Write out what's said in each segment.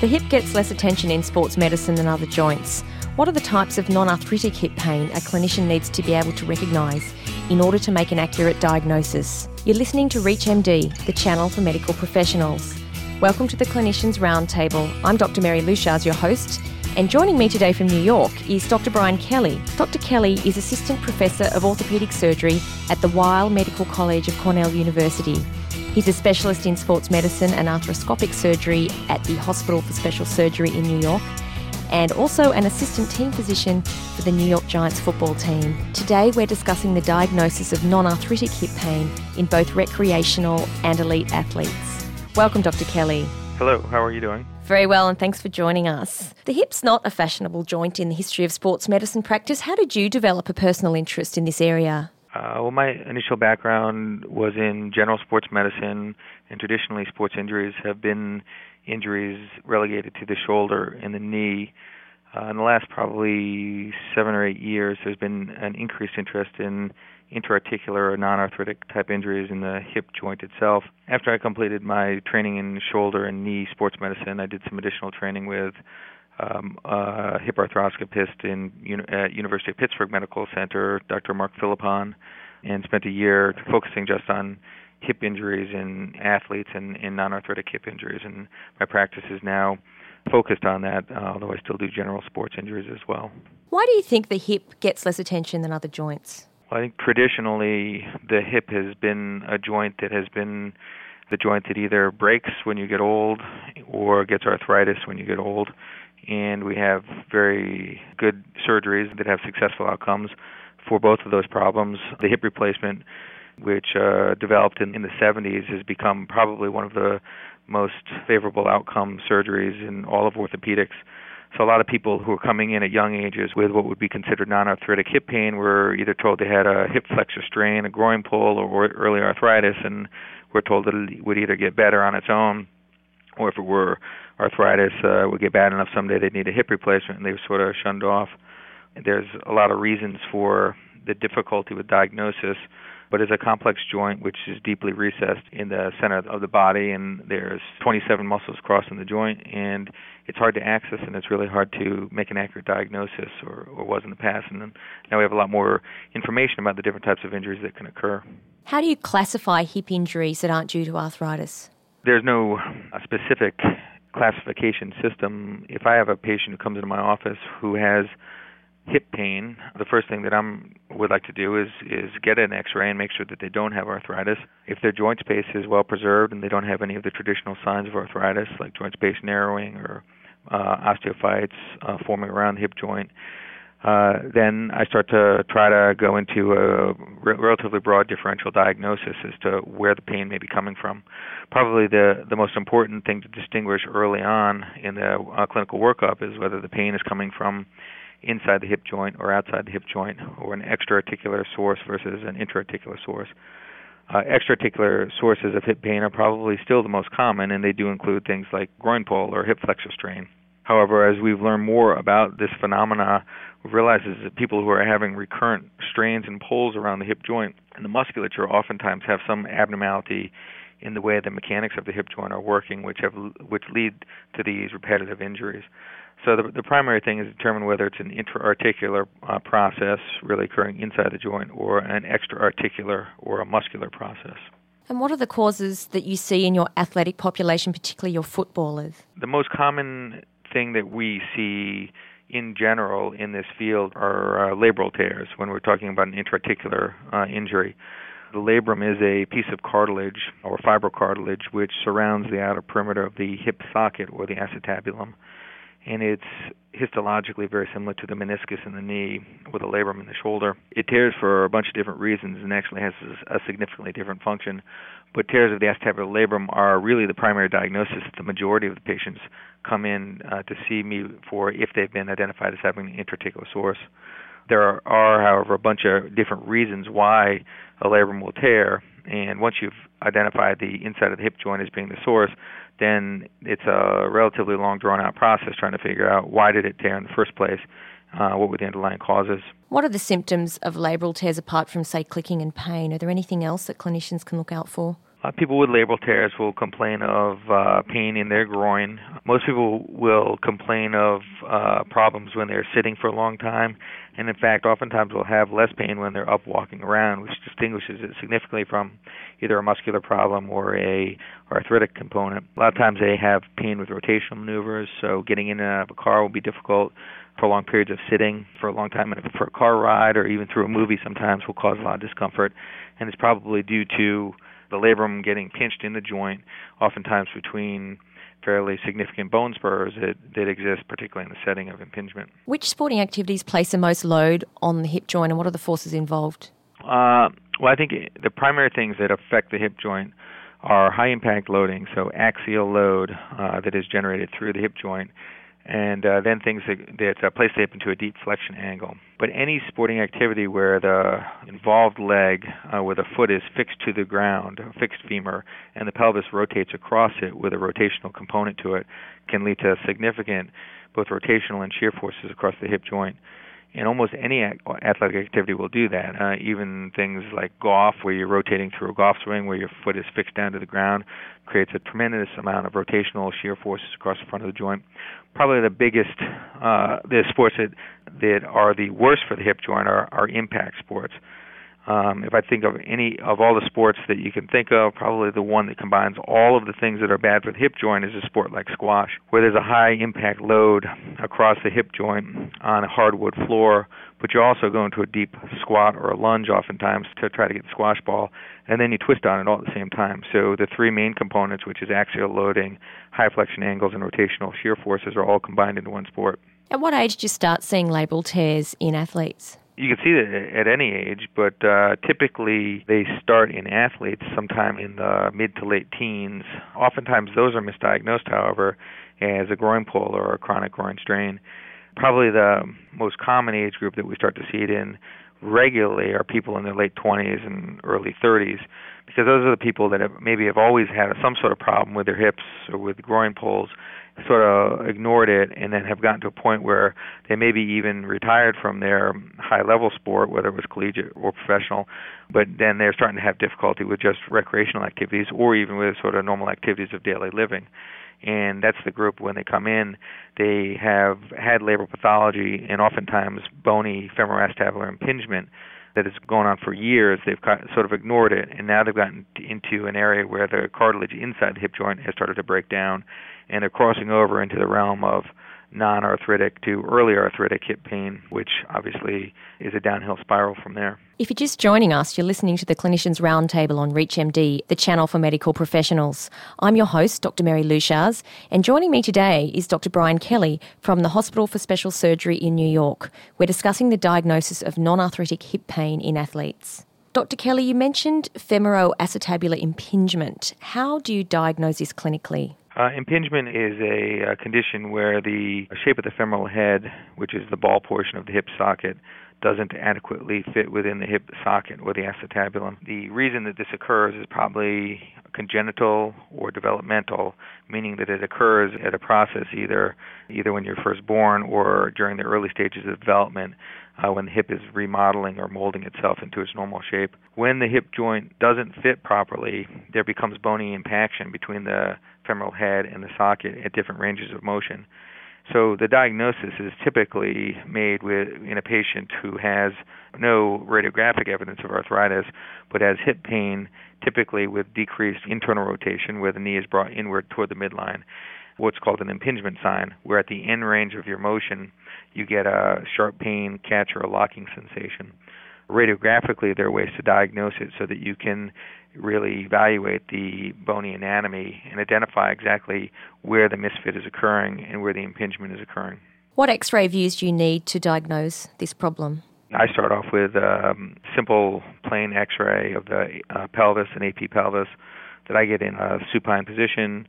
The hip gets less attention in sports medicine than other joints. What are the types of non arthritic hip pain a clinician needs to be able to recognise in order to make an accurate diagnosis? You're listening to ReachMD, the channel for medical professionals. Welcome to the Clinicians Roundtable. I'm Dr. Mary Leuchars, your host, and joining me today from New York is Dr. Brian Kelly. Dr. Kelly is Assistant Professor of Orthopaedic Surgery at the Weill Medical College of Cornell University. He's a specialist in sports medicine and arthroscopic surgery at the Hospital for Special Surgery in New York and also an assistant team physician for the New York Giants football team. Today we're discussing the diagnosis of non arthritic hip pain in both recreational and elite athletes. Welcome, Dr. Kelly. Hello, how are you doing? Very well, and thanks for joining us. The hip's not a fashionable joint in the history of sports medicine practice. How did you develop a personal interest in this area? Uh, well, my initial background was in general sports medicine, and traditionally, sports injuries have been injuries relegated to the shoulder and the knee. Uh, in the last probably seven or eight years, there's been an increased interest in intraarticular or non-arthritic type injuries in the hip joint itself. After I completed my training in shoulder and knee sports medicine, I did some additional training with um, a hip arthroscopist in at University of Pittsburgh Medical Center, Dr. Mark Philippon, and spent a year focusing just on hip injuries in athletes and in non-arthritic hip injuries. And my practice is now focused on that, uh, although I still do general sports injuries as well. Why do you think the hip gets less attention than other joints? Well, I think traditionally the hip has been a joint that has been the joint that either breaks when you get old or gets arthritis when you get old and we have very good surgeries that have successful outcomes for both of those problems. The hip replacement, which uh, developed in, in the 70s, has become probably one of the most favorable outcome surgeries in all of orthopedics. So a lot of people who are coming in at young ages with what would be considered non-arthritic hip pain were either told they had a hip flexor strain, a groin pull, or early arthritis, and were told that it would either get better on its own, or if it were arthritis uh, would get bad enough someday they'd need a hip replacement, and they were sort of shunned off. There's a lot of reasons for the difficulty with diagnosis, but it's a complex joint which is deeply recessed in the center of the body, and there's 27 muscles crossing the joint, and it's hard to access, and it's really hard to make an accurate diagnosis, or, or was in the past. And then now we have a lot more information about the different types of injuries that can occur. How do you classify hip injuries that aren't due to arthritis? There's no specific classification system. If I have a patient who comes into my office who has hip pain, the first thing that I'm would like to do is is get an X-ray and make sure that they don't have arthritis. If their joint space is well preserved and they don't have any of the traditional signs of arthritis, like joint space narrowing or uh, osteophytes uh, forming around the hip joint, uh, then I start to try to go into a re- relatively broad differential diagnosis as to where the pain may be coming from. Probably the the most important thing to distinguish early on in the uh, clinical workup is whether the pain is coming from inside the hip joint or outside the hip joint, or an extraarticular source versus an intraarticular source. Uh, extraarticular sources of hip pain are probably still the most common, and they do include things like groin pull or hip flexor strain. However, as we've learned more about this phenomena, we realize that people who are having recurrent strains and pulls around the hip joint and the musculature oftentimes have some abnormality in the way the mechanics of the hip joint are working, which have which lead to these repetitive injuries. So the, the primary thing is to determine whether it's an intra-articular uh, process really occurring inside the joint or an extra-articular or a muscular process. And what are the causes that you see in your athletic population, particularly your footballers? The most common thing that we see in general in this field are uh, labral tears when we're talking about an intraarticular uh, injury. The labrum is a piece of cartilage or fibrocartilage which surrounds the outer perimeter of the hip socket or the acetabulum. And it's histologically very similar to the meniscus in the knee with a labrum in the shoulder. It tears for a bunch of different reasons and actually has a significantly different function. But tears of the acetabular labrum are really the primary diagnosis. that The majority of the patients come in uh, to see me for if they've been identified as having an intraarticular source. There are, however, a bunch of different reasons why a labrum will tear, and once you've identified the inside of the hip joint as being the source, then it's a relatively long drawn out process trying to figure out why did it tear in the first place uh, what were the underlying causes. What are the symptoms of labral tears apart from say clicking and pain? Are there anything else that clinicians can look out for uh, people with labral tears will complain of uh, pain in their groin. Most people will complain of uh, problems when they're sitting for a long time, and in fact, oftentimes will have less pain when they're up walking around, which distinguishes it significantly from either a muscular problem or a arthritic component. A lot of times they have pain with rotational maneuvers, so getting in and out of a car will be difficult. Prolonged periods of sitting for a long time and for a car ride or even through a movie sometimes will cause a lot of discomfort, and it's probably due to the labrum getting pinched in the joint, oftentimes between fairly significant bone spurs that, that exist, particularly in the setting of impingement. Which sporting activities place the most load on the hip joint, and what are the forces involved? Uh, well, I think the primary things that affect the hip joint are high impact loading, so axial load uh, that is generated through the hip joint, and uh, then things that, that uh, place the hip into a deep flexion angle. But any sporting activity where the involved leg, uh, where the foot is fixed to the ground, a fixed femur, and the pelvis rotates across it with a rotational component to it, can lead to significant both rotational and shear forces across the hip joint and almost any athletic activity will do that. Uh, even things like golf, where you're rotating through a golf swing, where your foot is fixed down to the ground, creates a tremendous amount of rotational shear forces across the front of the joint. Probably the biggest, uh, the sports that that are the worst for the hip joint are, are impact sports. Um, if I think of any of all the sports that you can think of, probably the one that combines all of the things that are bad for the hip joint is a sport like squash, where there's a high impact load across the hip joint on a hardwood floor, but you also go into a deep squat or a lunge oftentimes to try to get the squash ball, and then you twist on it all at the same time. So the three main components, which is axial loading, high flexion angles, and rotational shear forces, are all combined into one sport. At what age do you start seeing labral tears in athletes? You can see that at any age, but uh, typically they start in athletes sometime in the mid to late teens. Oftentimes those are misdiagnosed, however, as a groin pull or a chronic groin strain. Probably the most common age group that we start to see it in regularly are people in their late 20s and early 30s because those are the people that have, maybe have always had some sort of problem with their hips or with groin pulls sort of ignored it and then have gotten to a point where they maybe even retired from their high level sport, whether it was collegiate or professional, but then they're starting to have difficulty with just recreational activities or even with sort of normal activities of daily living. And that's the group when they come in, they have had labral pathology and oftentimes bony femoroacetabular impingement that has gone on for years. They've sort of ignored it, and now they've gotten into an area where the cartilage inside the hip joint has started to break down, and they're crossing over into the realm of non arthritic to early arthritic hip pain, which obviously is a downhill spiral from there. If you're just joining us, you're listening to the Clinicians Roundtable on ReachMD, the channel for medical professionals. I'm your host, Dr. Mary Leuchars, and joining me today is Dr. Brian Kelly from the Hospital for Special Surgery in New York. We're discussing the diagnosis of non arthritic hip pain in athletes. Dr. Kelly, you mentioned femoroacetabular impingement. How do you diagnose this clinically? Uh, impingement is a, a condition where the shape of the femoral head, which is the ball portion of the hip socket, doesn't adequately fit within the hip socket or the acetabulum. The reason that this occurs is probably congenital or developmental, meaning that it occurs at a process either either when you're first born or during the early stages of development uh, when the hip is remodeling or molding itself into its normal shape. When the hip joint doesn't fit properly, there becomes bony impaction between the femoral head and the socket at different ranges of motion. So the diagnosis is typically made with in a patient who has no radiographic evidence of arthritis, but has hip pain, typically with decreased internal rotation, where the knee is brought inward toward the midline, what's called an impingement sign, where at the end range of your motion you get a sharp pain, catch, or a locking sensation. Radiographically, there are ways to diagnose it so that you can really evaluate the bony anatomy and identify exactly where the misfit is occurring and where the impingement is occurring. What x ray views do you need to diagnose this problem? I start off with um, simple plain x ray of the uh, pelvis and AP pelvis that I get in a supine position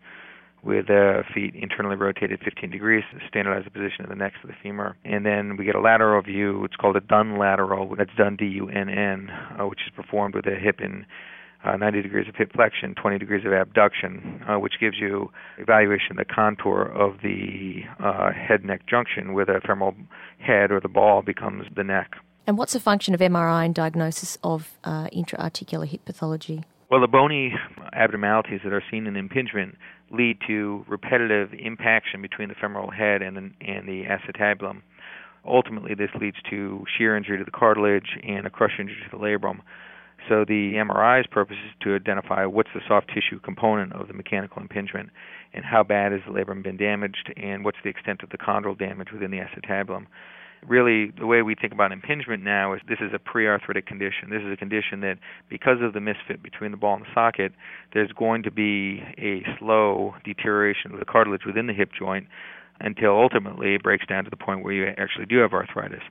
with the feet internally rotated 15 degrees standardize the position of the neck to the femur. And then we get a lateral view. It's called a Dunn lateral. That's done D-U-N-N, uh, which is performed with a hip in uh, 90 degrees of hip flexion, 20 degrees of abduction, uh, which gives you evaluation of the contour of the uh, head neck junction where the femoral head or the ball becomes the neck. And what's the function of MRI in diagnosis of uh, intra-articular hip pathology? Well, the bony abnormalities that are seen in impingement lead to repetitive impaction between the femoral head and the, and the acetabulum. Ultimately, this leads to shear injury to the cartilage and a crush injury to the labrum. So the MRI's purpose is to identify what's the soft tissue component of the mechanical impingement and how bad has the labrum been damaged and what's the extent of the chondral damage within the acetabulum. Really, the way we think about impingement now is this is a pre-arthritic condition. This is a condition that, because of the misfit between the ball and the socket, there's going to be a slow deterioration of the cartilage within the hip joint until ultimately it breaks down to the point where you actually do have arthritis.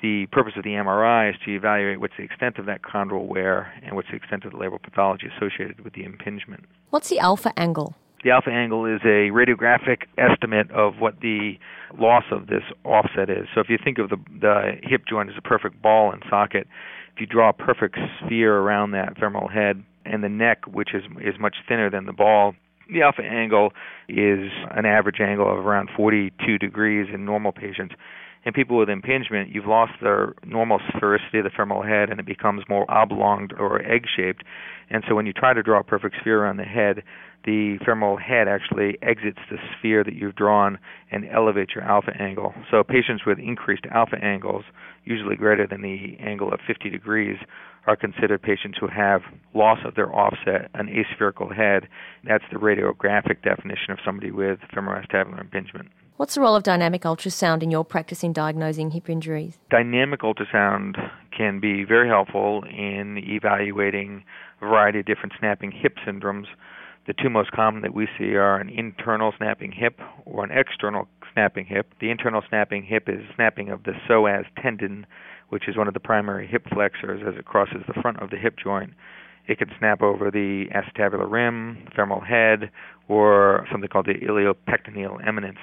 The purpose of the MRI is to evaluate what's the extent of that chondral wear and what's the extent of the labral pathology associated with the impingement. What's the alpha angle? The alpha angle is a radiographic estimate of what the loss of this offset is. So if you think of the, the hip joint as a perfect ball and socket, if you draw a perfect sphere around that femoral head and the neck, which is is much thinner than the ball, the alpha angle is an average angle of around 42 degrees in normal patients. In people with impingement, you've lost their normal sphericity of the femoral head and it becomes more oblong or egg shaped. And so when you try to draw a perfect sphere around the head, the femoral head actually exits the sphere that you've drawn and elevates your alpha angle. So patients with increased alpha angles, usually greater than the angle of 50 degrees, are considered patients who have loss of their offset, an aspherical head. That's the radiographic definition of somebody with femoroacetabular impingement. What's the role of dynamic ultrasound in your practice in diagnosing hip injuries? Dynamic ultrasound can be very helpful in evaluating a variety of different snapping hip syndromes. The two most common that we see are an internal snapping hip or an external snapping hip. The internal snapping hip is snapping of the psoas tendon, which is one of the primary hip flexors as it crosses the front of the hip joint. It can snap over the acetabular rim, femoral head, or something called the iliopectineal eminence,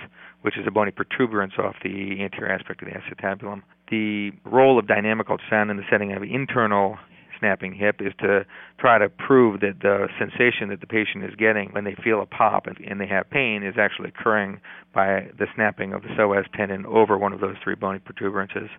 which is a bony protuberance off the anterior aspect of the acetabulum. The role of dynamic ultrasound in the setting of internal snapping hip is to try to prove that the sensation that the patient is getting when they feel a pop and they have pain is actually occurring by the snapping of the psoas tendon over one of those three bony protuberances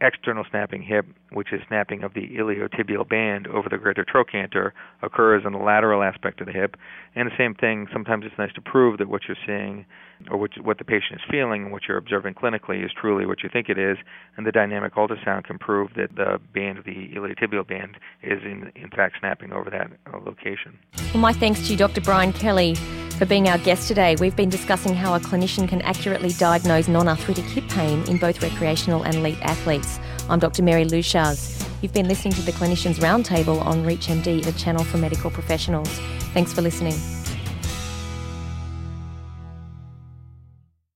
external snapping hip, which is snapping of the iliotibial band over the greater trochanter, occurs in the lateral aspect of the hip. And the same thing, sometimes it's nice to prove that what you're seeing or what, what the patient is feeling and what you're observing clinically is truly what you think it is. And the dynamic ultrasound can prove that the band the iliotibial band is in, in fact snapping over that uh, location. Well, my thanks to you, Dr. Brian Kelly for being our guest today. We've been discussing how a clinician can accurately diagnose non arthritic hip pain in both recreational and elite athletes. I'm Dr. Mary Leuchars. You've been listening to the Clinicians Roundtable on ReachMD, the channel for medical professionals. Thanks for listening.